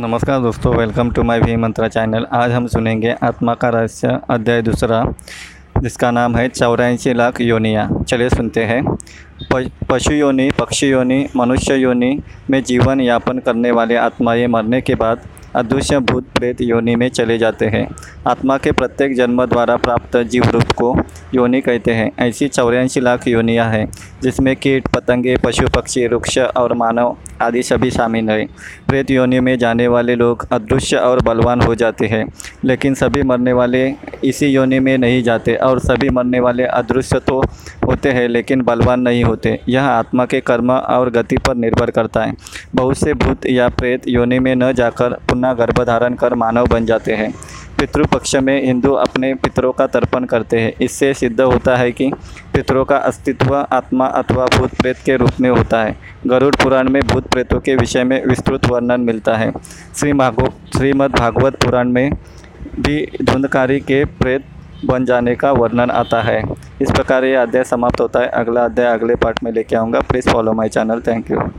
नमस्कार दोस्तों welcome to my भी मंत्रा चैनल आज हम सुनेंगे आत्मा का रहस्य, अध्याय दूसरा, जिसका नाम है चौरासी लाख योनियाँ। चलिए सुनते हैं। पशु योनि, पक्षी योनि, मनुष्य योनि में जीवन यापन करने वाले आत्माएँ मरने के बाद अदृश्य भूत प्रेत योनि में चले जाते हैं। आत्मा के प्रत्येक जन्म द्वारा प्राप्त जीव रूप को योनि कहते हैं। ऐसी चौरासी लाख योनियाँ हैं, जिसमें कीट, पतंगे, पशु, पक्षी, वृक्ष और मानव आदि सभी शामिल हैं। प्रेत योनि में जाने वाले लोग अदृश्य और बलवान हो जाते हैं, लेकिन सभी मरने वाले इसी योनि में नहीं जाते और सभी मरने वाले अदृश्य तो होते हैं, लेकिन बलवान नहीं होते। यह आत्मा के कर्म और गति पर निर्भर करता है। बहुत से भूत या प्रेत योनि में न जाकर पुनः गर्भ धारण कर मानव बन जाते हैं। पितृपक्ष में हिंदू अपने पितरों का तर्पण करते हैं। इससे सिद्ध होता है कि पितरों का अस्तित्व आत्मा अथवा भूत प्रेत के रूप में होता है। गरुड़ पुराण में भूत प्रेतों के विषय में विस्तृत वर्णन मिलता है। श्री भागव श्रीमद् भागवत पुराण में भी धुंधकारी के प्रेत बन जाने का वर्णन आता है। इस प्रकार ये अध्याय समाप्त होता है। अगला अध्याय अगले पार्ट में लेके आऊँगा। Please follow my channel. Thank you.